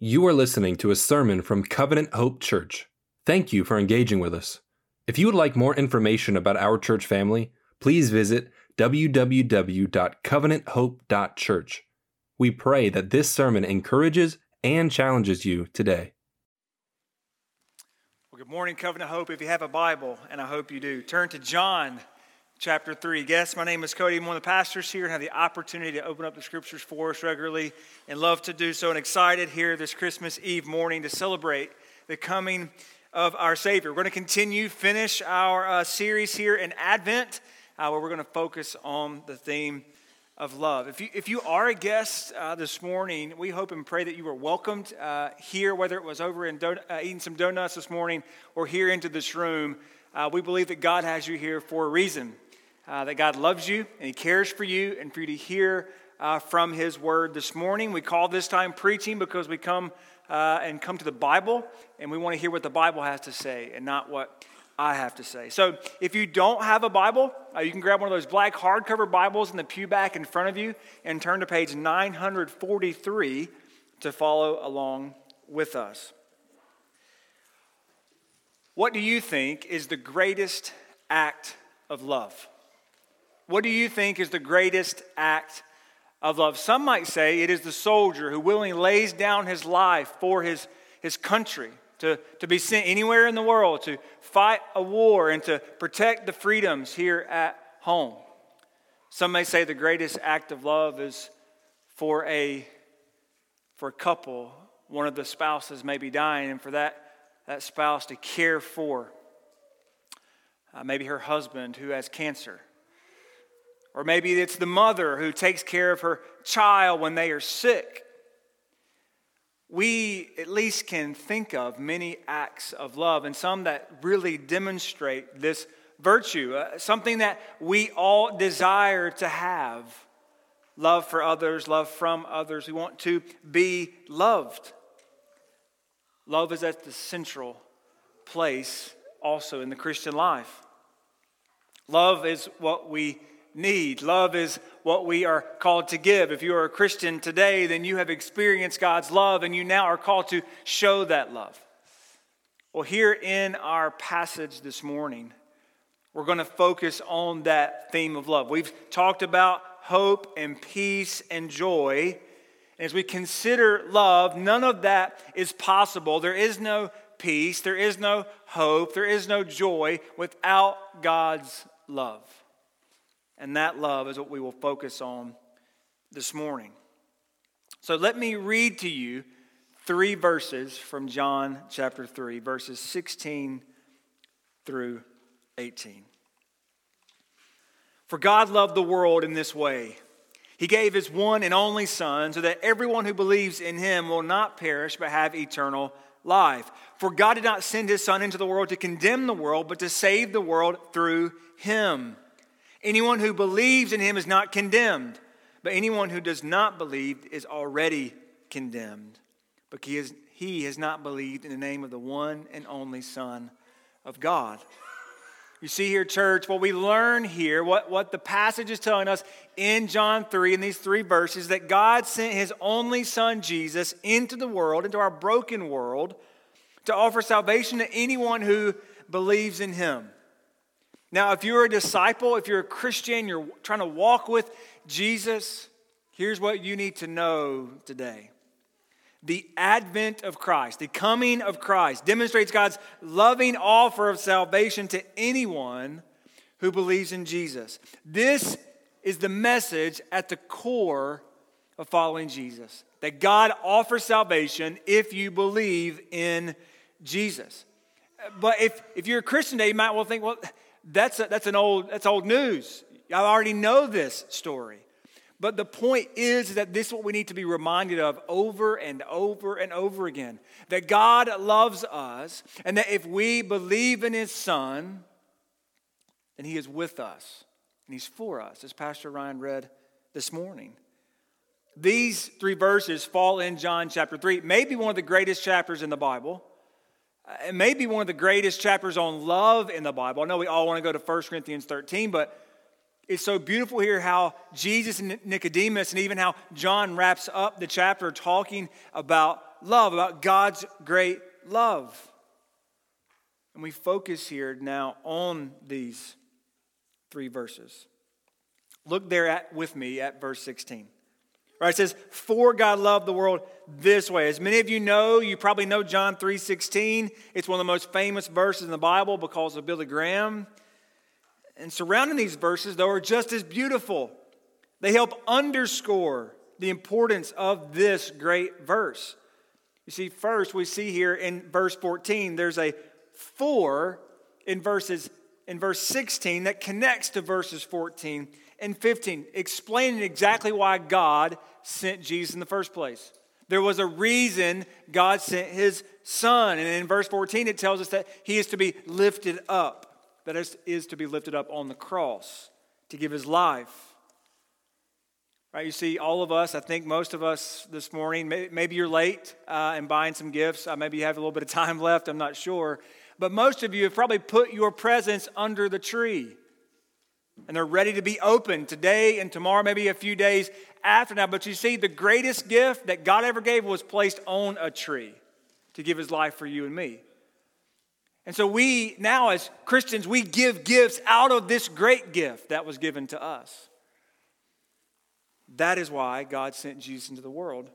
You are listening to a sermon from Covenant Hope Church. Thank you for engaging with us. If you would like more information about our church family, please visit www.covenanthope.church. We pray that this sermon encourages and challenges you today. Well, good morning, Covenant Hope. If you have a Bible, and I hope you do, turn to John chapter 3. Guests, my name is Cody. I'm one of the pastors here and have the opportunity to open up the scriptures for us regularly and love to do so. And excited here this Christmas Eve morning to celebrate the coming of our Savior. We're going to continue, finish our uh, series here in Advent, uh, where we're going to focus on the theme of love. If you, if you are a guest uh, this morning, we hope and pray that you were welcomed uh, here, whether it was over and don- uh, eating some donuts this morning or here into this room. Uh, we believe that God has you here for a reason uh, that God loves you and He cares for you and for you to hear uh, from His Word this morning. We call this time preaching because we come uh, and come to the Bible and we want to hear what the Bible has to say and not what I have to say. So if you don't have a Bible, uh, you can grab one of those black hardcover Bibles in the pew back in front of you and turn to page 943 to follow along with us. What do you think is the greatest act of love? What do you think is the greatest act of love? Some might say it is the soldier who willingly lays down his life for his, his country, to, to be sent anywhere in the world to fight a war and to protect the freedoms here at home. Some may say the greatest act of love is for a, for a couple, one of the spouses may be dying, and for that, that spouse to care for uh, maybe her husband who has cancer or maybe it's the mother who takes care of her child when they are sick. We at least can think of many acts of love and some that really demonstrate this virtue, uh, something that we all desire to have love for others, love from others. We want to be loved. Love is at the central place also in the Christian life. Love is what we need. Love is what we are called to give. If you are a Christian today, then you have experienced God's love and you now are called to show that love. Well, here in our passage this morning, we're going to focus on that theme of love. We've talked about hope and peace and joy. And as we consider love, none of that is possible. There is no peace, there is no hope, there is no joy without God's love. And that love is what we will focus on this morning. So let me read to you three verses from John chapter 3, verses 16 through 18. For God loved the world in this way. He gave his one and only Son so that everyone who believes in him will not perish but have eternal life. For God did not send his Son into the world to condemn the world, but to save the world through him. Anyone who believes in him is not condemned, but anyone who does not believe is already condemned, because he has not believed in the name of the one and only Son of God. You see here, church, what we learn here, what, what the passage is telling us in John 3, in these three verses, that God sent his only Son, Jesus, into the world, into our broken world, to offer salvation to anyone who believes in him. Now, if you're a disciple, if you're a Christian, you're trying to walk with Jesus, here's what you need to know today. The advent of Christ, the coming of Christ, demonstrates God's loving offer of salvation to anyone who believes in Jesus. This is the message at the core of following Jesus that God offers salvation if you believe in Jesus. But if, if you're a Christian today, you might well think, well, that's, a, that's, an old, that's old news. I already know this story. But the point is that this is what we need to be reminded of over and over and over again that God loves us, and that if we believe in His Son, then He is with us and He's for us, as Pastor Ryan read this morning. These three verses fall in John chapter 3, maybe one of the greatest chapters in the Bible. Uh, it may be one of the greatest chapters on love in the Bible. I know we all want to go to 1 Corinthians 13, but it's so beautiful here how Jesus and Nicodemus, and even how John wraps up the chapter talking about love, about God's great love. And we focus here now on these three verses. Look there at, with me at verse 16. Right, it says, For God loved the world this way. As many of you know, you probably know John 3.16. It's one of the most famous verses in the Bible because of Billy Graham. And surrounding these verses, though, are just as beautiful. They help underscore the importance of this great verse. You see, first, we see here in verse 14, there's a for in verses in verse 16 that connects to verses 14 and 15, explaining exactly why God sent Jesus in the first place. There was a reason God sent his son. And in verse 14, it tells us that he is to be lifted up, that is, is to be lifted up on the cross to give his life. Right, you see, all of us, I think most of us this morning, maybe you're late uh, and buying some gifts. Uh, maybe you have a little bit of time left, I'm not sure. But most of you have probably put your presents under the tree. And they're ready to be opened today and tomorrow, maybe a few days after now. But you see, the greatest gift that God ever gave was placed on a tree to give his life for you and me. And so we now, as Christians, we give gifts out of this great gift that was given to us. That is why God sent Jesus into the world.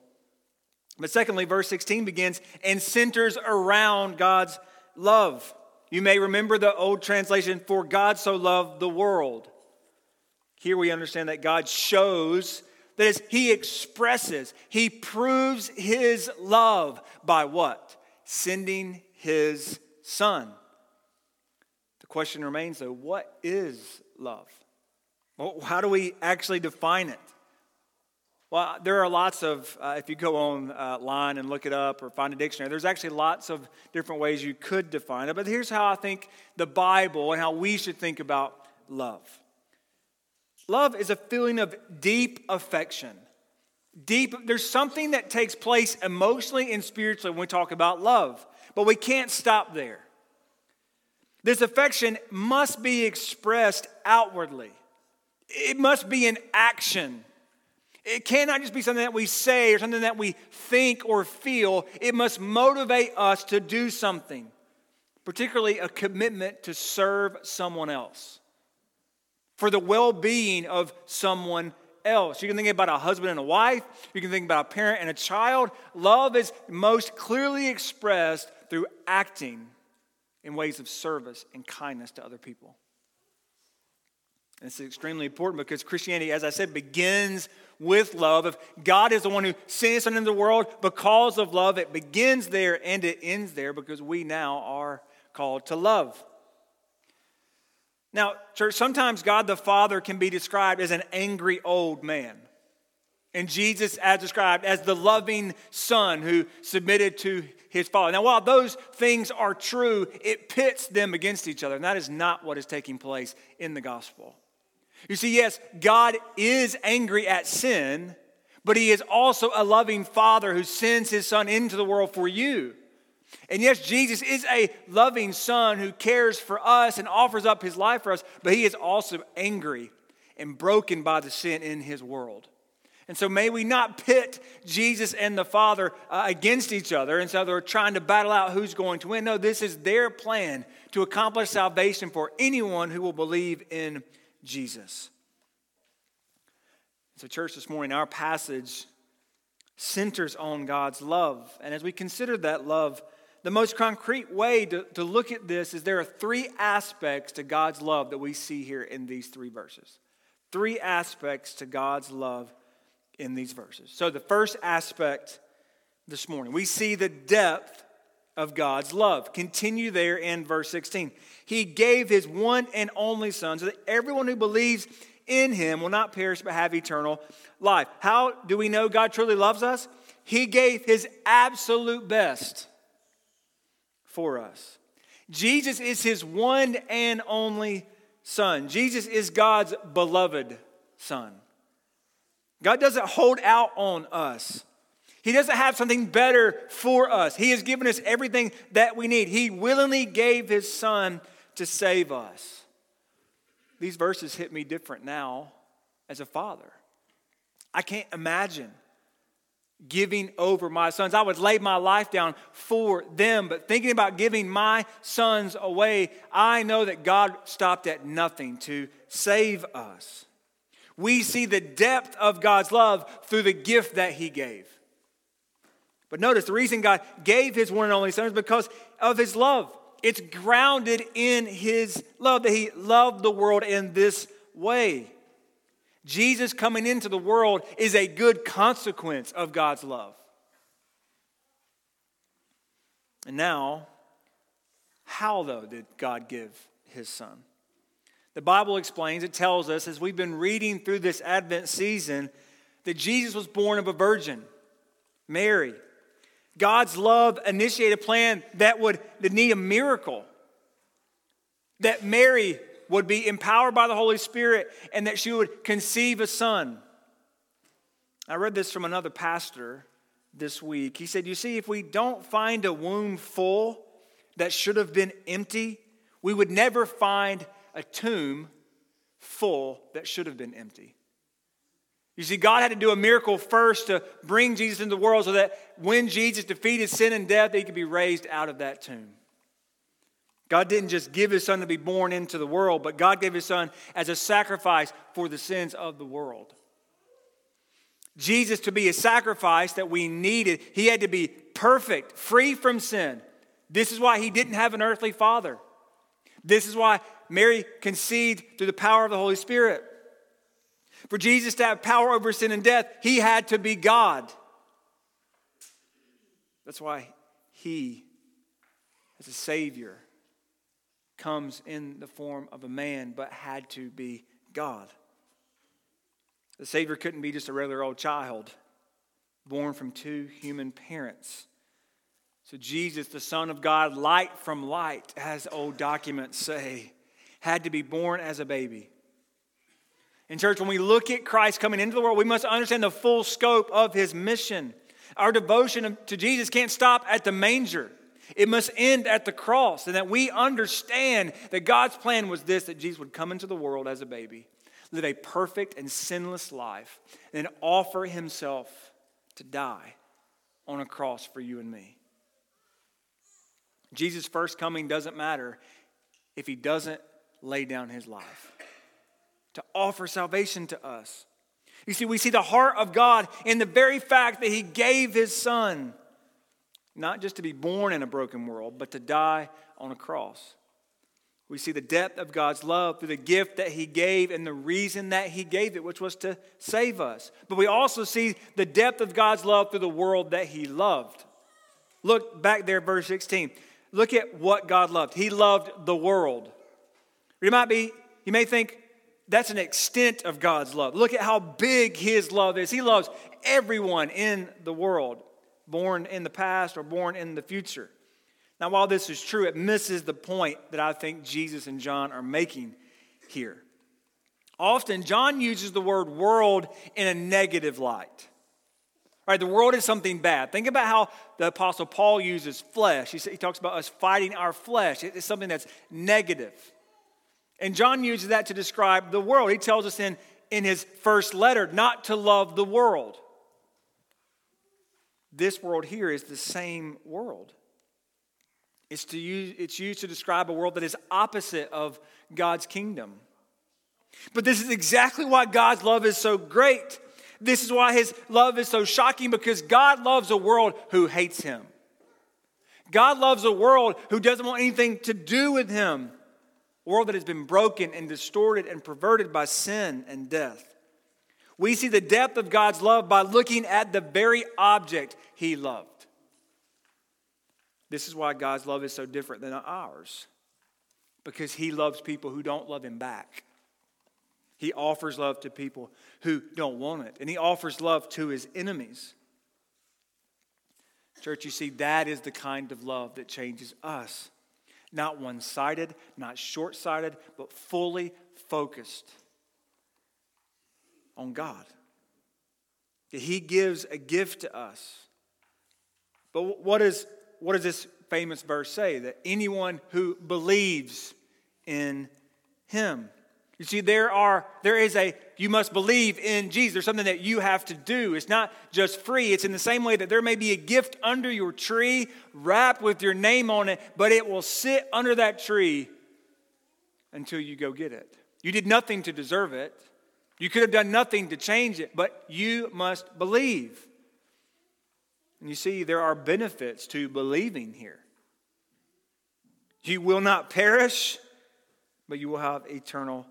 But secondly, verse 16 begins and centers around God's love. You may remember the old translation, for God so loved the world. Here we understand that God shows, that is, He expresses, He proves His love by what? Sending His Son. The question remains, though, what is love? Well, how do we actually define it? Well, there are lots of, uh, if you go online uh, and look it up or find a dictionary, there's actually lots of different ways you could define it. But here's how I think the Bible and how we should think about love love is a feeling of deep affection. Deep, there's something that takes place emotionally and spiritually when we talk about love, but we can't stop there. This affection must be expressed outwardly, it must be an action. It cannot just be something that we say or something that we think or feel. It must motivate us to do something, particularly a commitment to serve someone else for the well being of someone else. You can think about a husband and a wife, you can think about a parent and a child. Love is most clearly expressed through acting in ways of service and kindness to other people. It's extremely important because Christianity, as I said, begins with love. If God is the one who sent us into the world because of love, it begins there and it ends there because we now are called to love. Now, church, sometimes God the Father can be described as an angry old man. And Jesus, as described, as the loving son who submitted to his father. Now, while those things are true, it pits them against each other. And that is not what is taking place in the gospel. You see, yes, God is angry at sin, but He is also a loving Father who sends His Son into the world for you. And yes, Jesus is a loving Son who cares for us and offers up His life for us, but He is also angry and broken by the sin in His world. And so may we not pit Jesus and the Father uh, against each other. And so they're trying to battle out who's going to win. No, this is their plan to accomplish salvation for anyone who will believe in Jesus. So, church, this morning, our passage centers on God's love. And as we consider that love, the most concrete way to, to look at this is there are three aspects to God's love that we see here in these three verses. Three aspects to God's love in these verses. So, the first aspect this morning, we see the depth of God's love. Continue there in verse 16. He gave his one and only Son so that everyone who believes in him will not perish but have eternal life. How do we know God truly loves us? He gave his absolute best for us. Jesus is his one and only Son. Jesus is God's beloved Son. God doesn't hold out on us. He doesn't have something better for us. He has given us everything that we need. He willingly gave His Son to save us. These verses hit me different now as a father. I can't imagine giving over my sons. I would lay my life down for them, but thinking about giving my sons away, I know that God stopped at nothing to save us. We see the depth of God's love through the gift that He gave. But notice the reason God gave His one and only Son is because of His love. It's grounded in His love, that He loved the world in this way. Jesus coming into the world is a good consequence of God's love. And now, how though did God give his son? The Bible explains, it tells us, as we've been reading through this Advent season, that Jesus was born of a virgin, Mary. God's love initiated a plan that would need a miracle. That Mary would be empowered by the Holy Spirit and that she would conceive a son. I read this from another pastor this week. He said, You see, if we don't find a womb full that should have been empty, we would never find a tomb full that should have been empty. You see, God had to do a miracle first to bring Jesus into the world so that when Jesus defeated sin and death, he could be raised out of that tomb. God didn't just give his son to be born into the world, but God gave his son as a sacrifice for the sins of the world. Jesus, to be a sacrifice that we needed, he had to be perfect, free from sin. This is why he didn't have an earthly father. This is why Mary conceived through the power of the Holy Spirit. For Jesus to have power over sin and death, he had to be God. That's why he, as a Savior, comes in the form of a man, but had to be God. The Savior couldn't be just a regular old child born from two human parents. So, Jesus, the Son of God, light from light, as old documents say, had to be born as a baby. In church, when we look at Christ coming into the world, we must understand the full scope of his mission. Our devotion to Jesus can't stop at the manger. It must end at the cross, and that we understand that God's plan was this that Jesus would come into the world as a baby, live a perfect and sinless life, and then offer himself to die on a cross for you and me. Jesus' first coming doesn't matter if he doesn't lay down his life to offer salvation to us. You see, we see the heart of God in the very fact that he gave his son not just to be born in a broken world, but to die on a cross. We see the depth of God's love through the gift that He gave and the reason that He gave it, which was to save us. But we also see the depth of God's love through the world that He loved. Look back there, verse 16. Look at what God loved. He loved the world. You might be, you may think that's an extent of God's love. Look at how big His love is. He loves everyone in the world born in the past or born in the future. Now, while this is true, it misses the point that I think Jesus and John are making here. Often, John uses the word world in a negative light. Right, the world is something bad. Think about how the Apostle Paul uses flesh. He, he talks about us fighting our flesh. It's something that's negative. And John uses that to describe the world. He tells us in, in his first letter not to love the world this world here is the same world. It's, to use, it's used to describe a world that is opposite of God's kingdom. But this is exactly why God's love is so great. This is why his love is so shocking because God loves a world who hates him. God loves a world who doesn't want anything to do with him. A world that has been broken and distorted and perverted by sin and death. We see the depth of God's love by looking at the very object he loved. This is why God's love is so different than ours, because he loves people who don't love him back. He offers love to people who don't want it, and he offers love to his enemies. Church, you see, that is the kind of love that changes us. Not one sided, not short sighted, but fully focused on God. That He gives a gift to us. But what, is, what does this famous verse say? That anyone who believes in Him. You see, there are there is a you must believe in Jesus. There's something that you have to do. It's not just free. It's in the same way that there may be a gift under your tree wrapped with your name on it, but it will sit under that tree until you go get it. You did nothing to deserve it. You could have done nothing to change it, but you must believe. And you see, there are benefits to believing here. You will not perish, but you will have eternal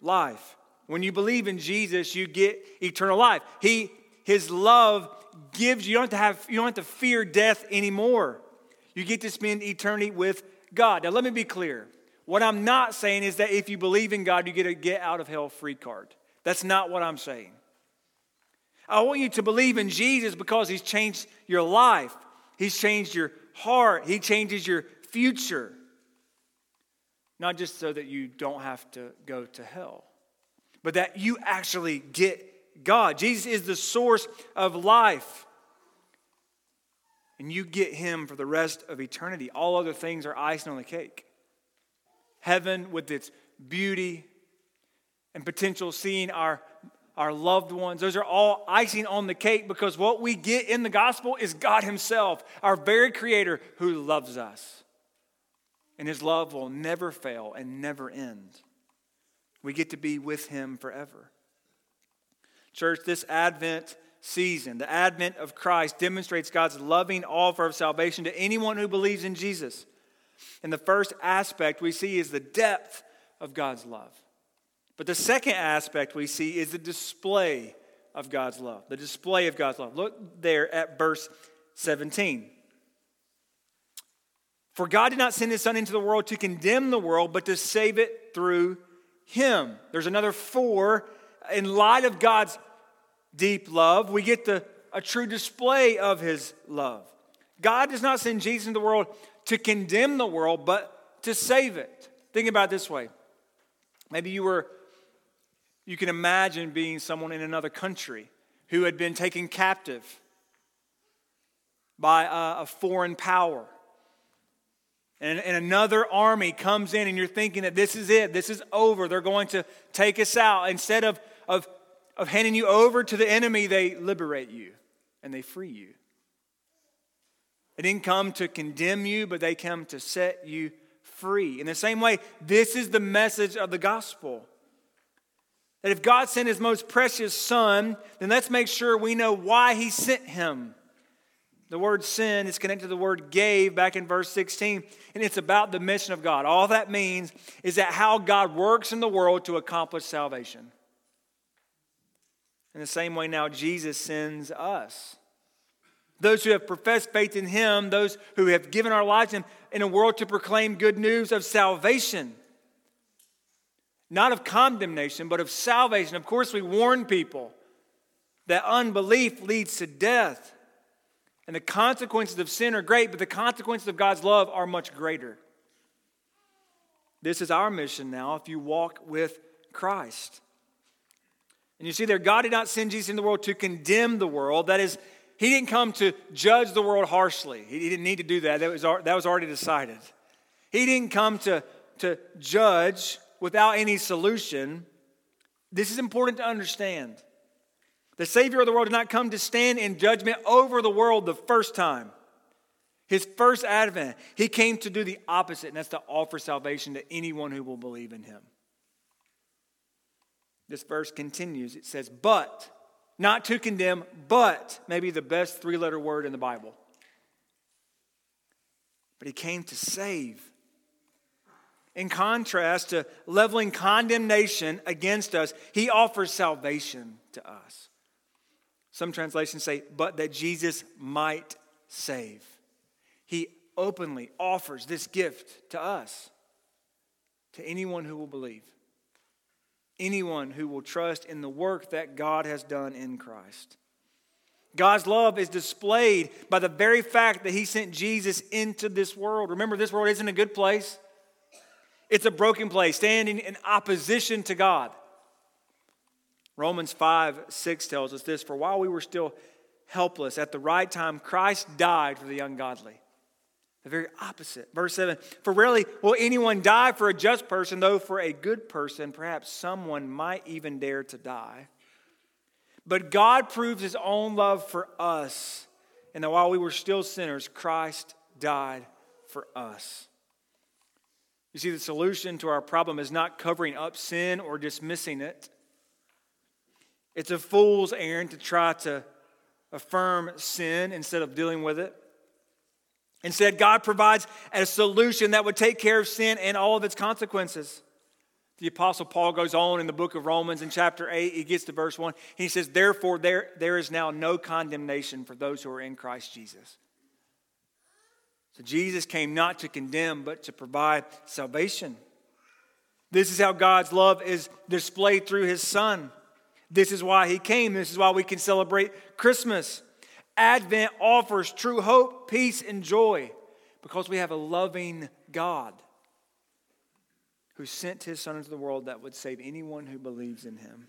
life. When you believe in Jesus, you get eternal life. He, his love gives you, you don't have to have, you don't have to fear death anymore. You get to spend eternity with God. Now, let me be clear. What I'm not saying is that if you believe in God, you get a get out of hell free card. That's not what I'm saying. I want you to believe in Jesus because He's changed your life, He's changed your heart, He changes your future. Not just so that you don't have to go to hell, but that you actually get God. Jesus is the source of life. And you get Him for the rest of eternity. All other things are icing on the cake. Heaven, with its beauty and potential, seeing our, our loved ones, those are all icing on the cake because what we get in the gospel is God Himself, our very Creator, who loves us and his love will never fail and never end. We get to be with him forever. Church, this Advent season, the advent of Christ, demonstrates God's loving offer of salvation to anyone who believes in Jesus. And the first aspect we see is the depth of God's love. But the second aspect we see is the display of God's love. The display of God's love. Look there at verse 17. For God did not send his son into the world to condemn the world, but to save it through him. There's another for. In light of God's deep love, we get the, a true display of his love. God does not send Jesus into the world to condemn the world, but to save it. Think about it this way. Maybe you were, you can imagine being someone in another country who had been taken captive by a, a foreign power and, and another army comes in, and you're thinking that this is it, this is over, they're going to take us out. Instead of, of, of handing you over to the enemy, they liberate you and they free you. They didn't come to condemn you, but they come to set you free. In the same way, this is the message of the gospel. That if God sent his most precious son, then let's make sure we know why he sent him. The word sin is connected to the word gave back in verse 16, and it's about the mission of God. All that means is that how God works in the world to accomplish salvation. In the same way, now Jesus sends us. Those who have professed faith in Him, those who have given our lives in, in a world to proclaim good news of salvation. Not of condemnation, but of salvation. Of course, we warn people that unbelief leads to death. And the consequences of sin are great, but the consequences of God's love are much greater. This is our mission now if you walk with Christ. And you see there, God did not send Jesus in the world to condemn the world. That is, He didn't come to judge the world harshly. He didn't need to do that. That was, that was already decided. He didn't come to, to judge without any solution. This is important to understand. The Savior of the world did not come to stand in judgment over the world the first time. His first advent, he came to do the opposite, and that's to offer salvation to anyone who will believe in him. This verse continues. It says, but, not to condemn, but, maybe the best three letter word in the Bible. But he came to save. In contrast to leveling condemnation against us, he offers salvation to us. Some translations say, but that Jesus might save. He openly offers this gift to us, to anyone who will believe, anyone who will trust in the work that God has done in Christ. God's love is displayed by the very fact that He sent Jesus into this world. Remember, this world isn't a good place, it's a broken place, standing in opposition to God. Romans 5 6 tells us this For while we were still helpless, at the right time, Christ died for the ungodly. The very opposite. Verse 7 For rarely will anyone die for a just person, though for a good person, perhaps someone might even dare to die. But God proves his own love for us, and that while we were still sinners, Christ died for us. You see, the solution to our problem is not covering up sin or dismissing it. It's a fool's errand to try to affirm sin instead of dealing with it. Instead, God provides a solution that would take care of sin and all of its consequences. The Apostle Paul goes on in the book of Romans in chapter 8. He gets to verse 1. He says, Therefore, there, there is now no condemnation for those who are in Christ Jesus. So Jesus came not to condemn, but to provide salvation. This is how God's love is displayed through his Son. This is why he came. This is why we can celebrate Christmas. Advent offers true hope, peace, and joy because we have a loving God who sent his Son into the world that would save anyone who believes in him.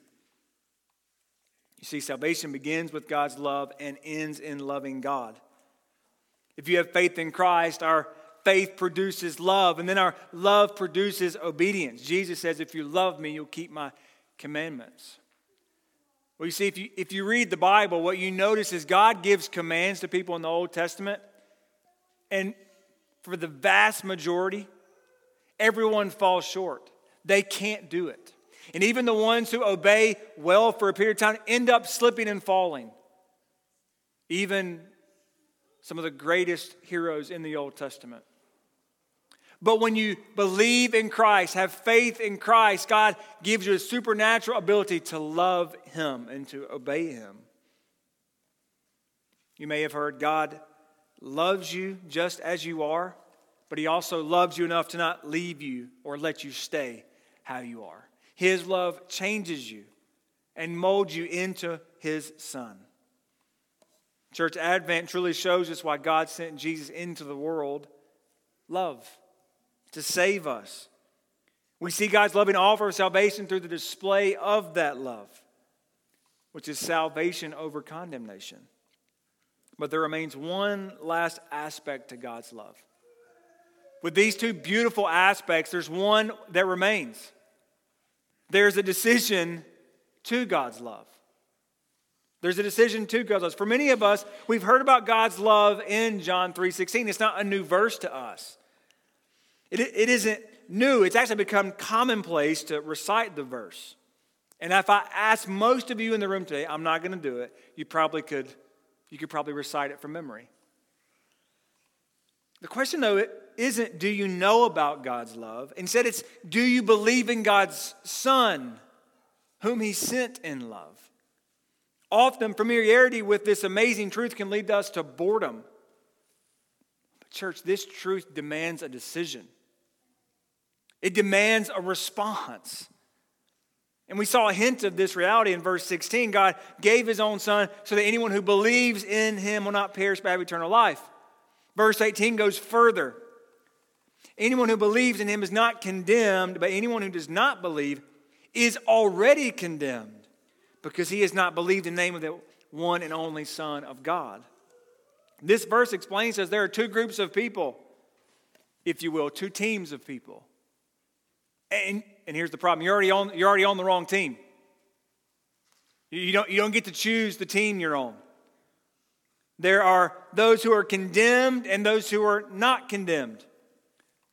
You see, salvation begins with God's love and ends in loving God. If you have faith in Christ, our faith produces love, and then our love produces obedience. Jesus says, If you love me, you'll keep my commandments. Well, you see, if you, if you read the Bible, what you notice is God gives commands to people in the Old Testament, and for the vast majority, everyone falls short. They can't do it. And even the ones who obey well for a period of time end up slipping and falling. Even some of the greatest heroes in the Old Testament. But when you believe in Christ, have faith in Christ, God gives you a supernatural ability to love Him and to obey Him. You may have heard God loves you just as you are, but He also loves you enough to not leave you or let you stay how you are. His love changes you and molds you into His Son. Church Advent truly shows us why God sent Jesus into the world love to save us. We see God's loving offer of salvation through the display of that love, which is salvation over condemnation. But there remains one last aspect to God's love. With these two beautiful aspects, there's one that remains. There's a decision to God's love. There's a decision to God's love. For many of us, we've heard about God's love in John 3:16. It's not a new verse to us. It, it isn't new, it's actually become commonplace to recite the verse. And if I ask most of you in the room today, I'm not going to do it, you probably could, you could probably recite it from memory. The question, though, isn't do you know about God's love? Instead, it's do you believe in God's Son, whom He sent in love? Often, familiarity with this amazing truth can lead us to boredom. But, church, this truth demands a decision. It demands a response. And we saw a hint of this reality in verse 16. God gave his own son so that anyone who believes in him will not perish but have eternal life. Verse 18 goes further. Anyone who believes in him is not condemned, but anyone who does not believe is already condemned because he has not believed in the name of the one and only Son of God. This verse explains us there are two groups of people, if you will, two teams of people. And, and here's the problem you're already, on, you're already on the wrong team. You don't, you don't get to choose the team you're on. There are those who are condemned and those who are not condemned.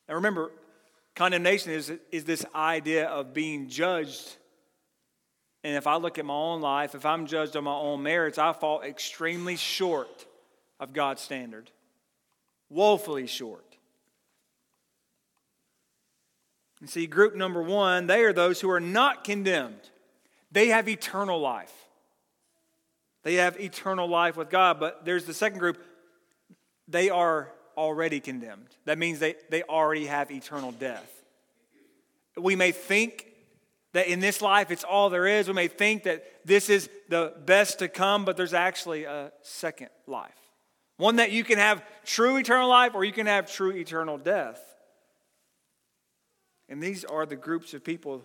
Now remember, condemnation is, is this idea of being judged. And if I look at my own life, if I'm judged on my own merits, I fall extremely short of God's standard, woefully short. And see, group number one, they are those who are not condemned. They have eternal life. They have eternal life with God. But there's the second group, they are already condemned. That means they, they already have eternal death. We may think that in this life it's all there is. We may think that this is the best to come, but there's actually a second life. One that you can have true eternal life or you can have true eternal death. And these are the groups of people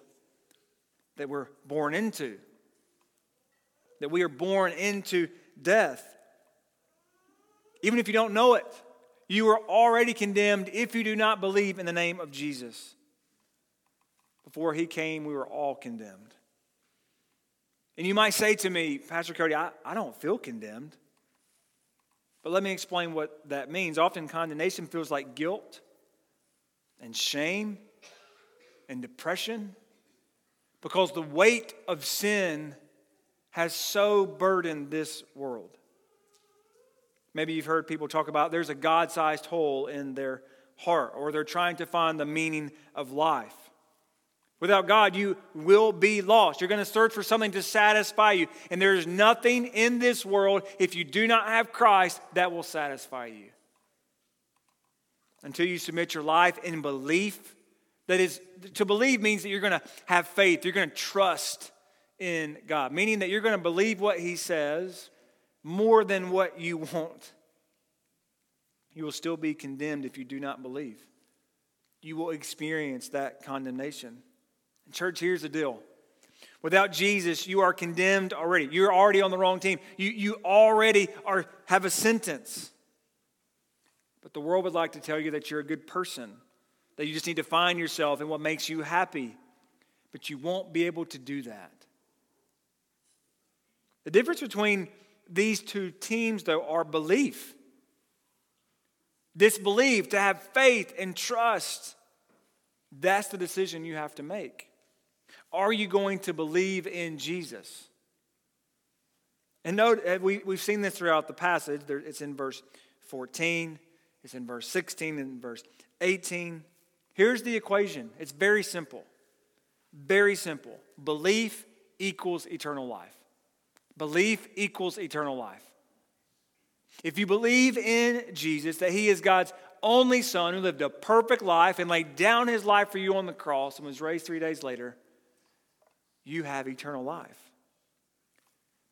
that we're born into, that we are born into death. Even if you don't know it, You are already condemned if you do not believe in the name of Jesus. Before he came, we were all condemned. And you might say to me, Pastor Cody, I, I don't feel condemned. But let me explain what that means. Often condemnation feels like guilt and shame and depression because the weight of sin has so burdened this world. Maybe you've heard people talk about there's a God sized hole in their heart, or they're trying to find the meaning of life. Without God, you will be lost. You're going to search for something to satisfy you. And there is nothing in this world, if you do not have Christ, that will satisfy you. Until you submit your life in belief, that is, to believe means that you're going to have faith, you're going to trust in God, meaning that you're going to believe what He says more than what you want. You will still be condemned if you do not believe. You will experience that condemnation. Church, here's the deal. Without Jesus, you are condemned already. You're already on the wrong team. You, you already are, have a sentence. But the world would like to tell you that you're a good person, that you just need to find yourself and what makes you happy. But you won't be able to do that. The difference between these two teams, though, are belief. Disbelief, to have faith and trust, that's the decision you have to make. Are you going to believe in Jesus? And note, uh, we, we've seen this throughout the passage. It's in verse 14, it's in verse 16, and verse 18. Here's the equation it's very simple. Very simple. Belief equals eternal life. Belief equals eternal life. If you believe in Jesus, that He is God's only Son who lived a perfect life and laid down His life for you on the cross and was raised three days later, you have eternal life.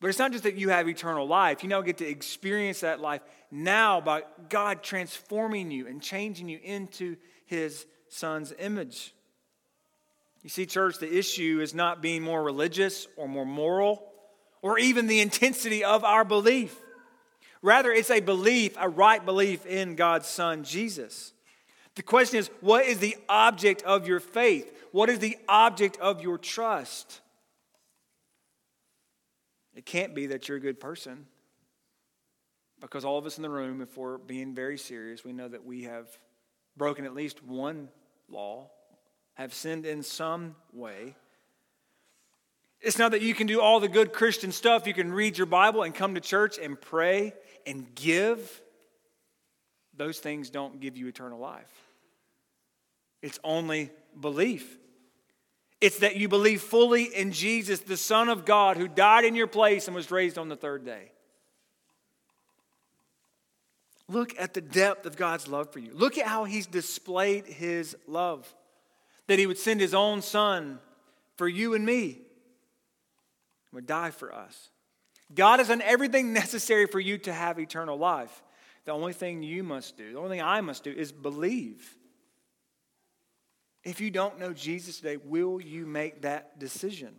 But it's not just that you have eternal life, you now get to experience that life now by God transforming you and changing you into His Son's image. You see, church, the issue is not being more religious or more moral or even the intensity of our belief. Rather, it's a belief, a right belief in God's Son, Jesus. The question is what is the object of your faith? What is the object of your trust? It can't be that you're a good person. Because all of us in the room, if we're being very serious, we know that we have broken at least one law, have sinned in some way. It's not that you can do all the good Christian stuff. You can read your Bible and come to church and pray and give. Those things don't give you eternal life. It's only belief. It's that you believe fully in Jesus, the Son of God, who died in your place and was raised on the third day. Look at the depth of God's love for you. Look at how He's displayed His love. That He would send His own Son for you and me, would die for us. God has done everything necessary for you to have eternal life. The only thing you must do, the only thing I must do, is believe. If you don't know Jesus today, will you make that decision?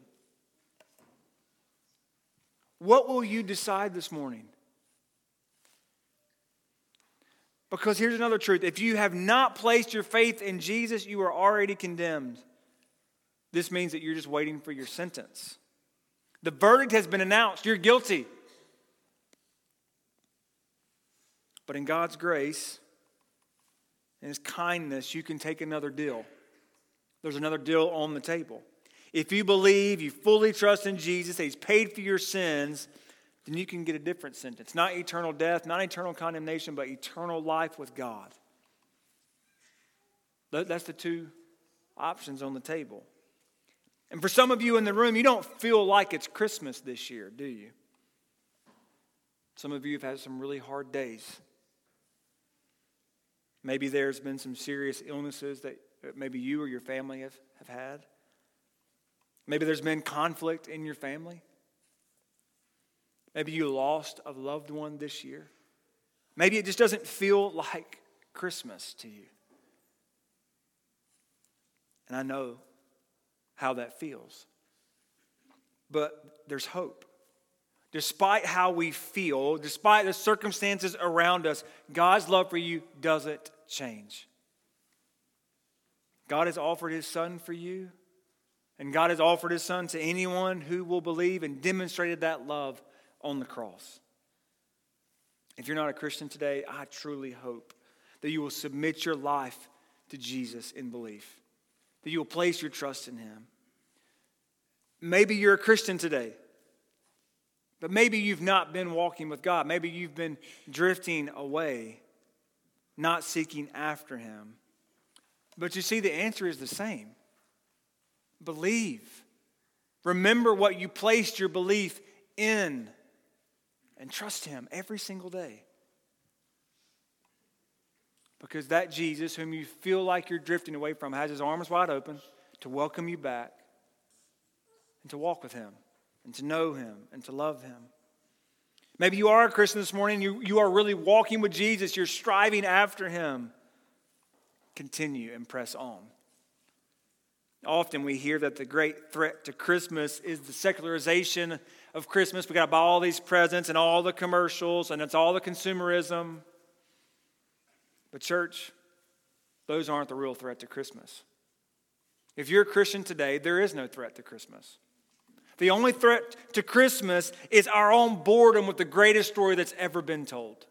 What will you decide this morning? Because here's another truth if you have not placed your faith in Jesus, you are already condemned. This means that you're just waiting for your sentence. The verdict has been announced. You're guilty. But in God's grace and His kindness, you can take another deal. There's another deal on the table. If you believe, you fully trust in Jesus, that He's paid for your sins, then you can get a different sentence. Not eternal death, not eternal condemnation, but eternal life with God. That's the two options on the table. And for some of you in the room, you don't feel like it's Christmas this year, do you? Some of you have had some really hard days. Maybe there's been some serious illnesses that maybe you or your family have, have had. Maybe there's been conflict in your family. Maybe you lost a loved one this year. Maybe it just doesn't feel like Christmas to you. And I know how that feels. But there's hope. despite how we feel, despite the circumstances around us, God's love for you doesn't change. God has offered his son for you, and God has offered his son to anyone who will believe and demonstrated that love on the cross. If you're not a Christian today, I truly hope that you will submit your life to Jesus in belief, that you will place your trust in him. Maybe you're a Christian today. But maybe you've not been walking with God. Maybe you've been drifting away, not seeking after Him. But you see, the answer is the same believe. Remember what you placed your belief in and trust Him every single day. Because that Jesus, whom you feel like you're drifting away from, has His arms wide open to welcome you back and to walk with Him and to know Him and to love Him. Maybe you are a Christian this morning, you, you are really walking with Jesus, you're striving after Him. Continue and press on. Often we hear that the great threat to Christmas is the secularization of Christmas. We got to buy all these presents and all the commercials, and it's all the consumerism. But, church, those aren't the real threat to Christmas. If you're a Christian today, there is no threat to Christmas. The only threat to Christmas is our own boredom with the greatest story that's ever been told.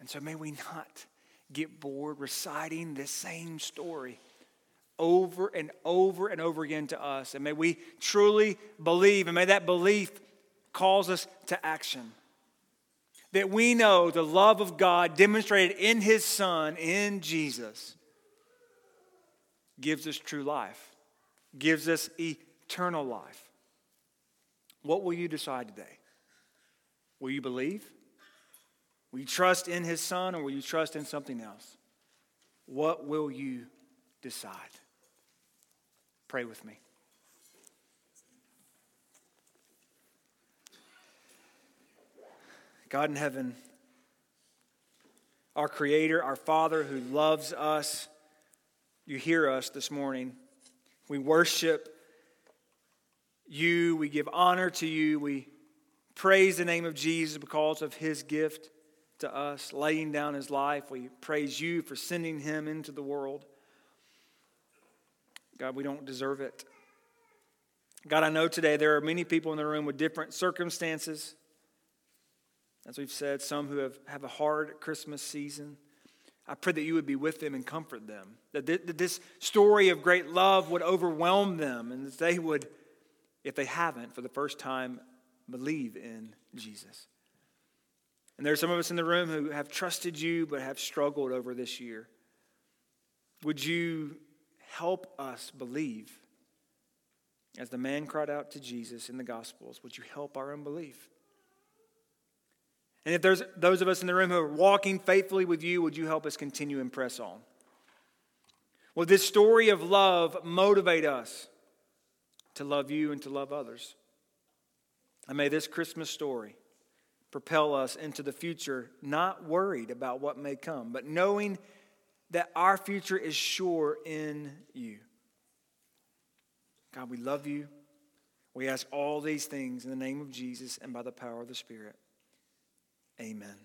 And so may we not get bored reciting the same story over and over and over again to us. And may we truly believe, and may that belief cause us to action. That we know the love of God demonstrated in His Son, in Jesus, gives us true life, gives us eternal life. What will you decide today? Will you believe? Will you trust in his son or will you trust in something else? What will you decide? Pray with me. God in heaven, our Creator, our Father who loves us, you hear us this morning. We worship you. We give honor to you. We praise the name of Jesus because of his gift to us, laying down his life. We praise you for sending him into the world. God, we don't deserve it. God, I know today there are many people in the room with different circumstances. As we've said, some who have, have a hard Christmas season. I pray that you would be with them and comfort them. That this story of great love would overwhelm them and that they would if they haven't, for the first time, believe in Jesus. And there are some of us in the room who have trusted you but have struggled over this year. Would you help us believe? As the man cried out to Jesus in the Gospels, would you help our unbelief? And if there's those of us in the room who are walking faithfully with you, would you help us continue and press on? Will this story of love motivate us to love you and to love others. And may this Christmas story propel us into the future, not worried about what may come, but knowing that our future is sure in you. God, we love you. We ask all these things in the name of Jesus and by the power of the Spirit. Amen.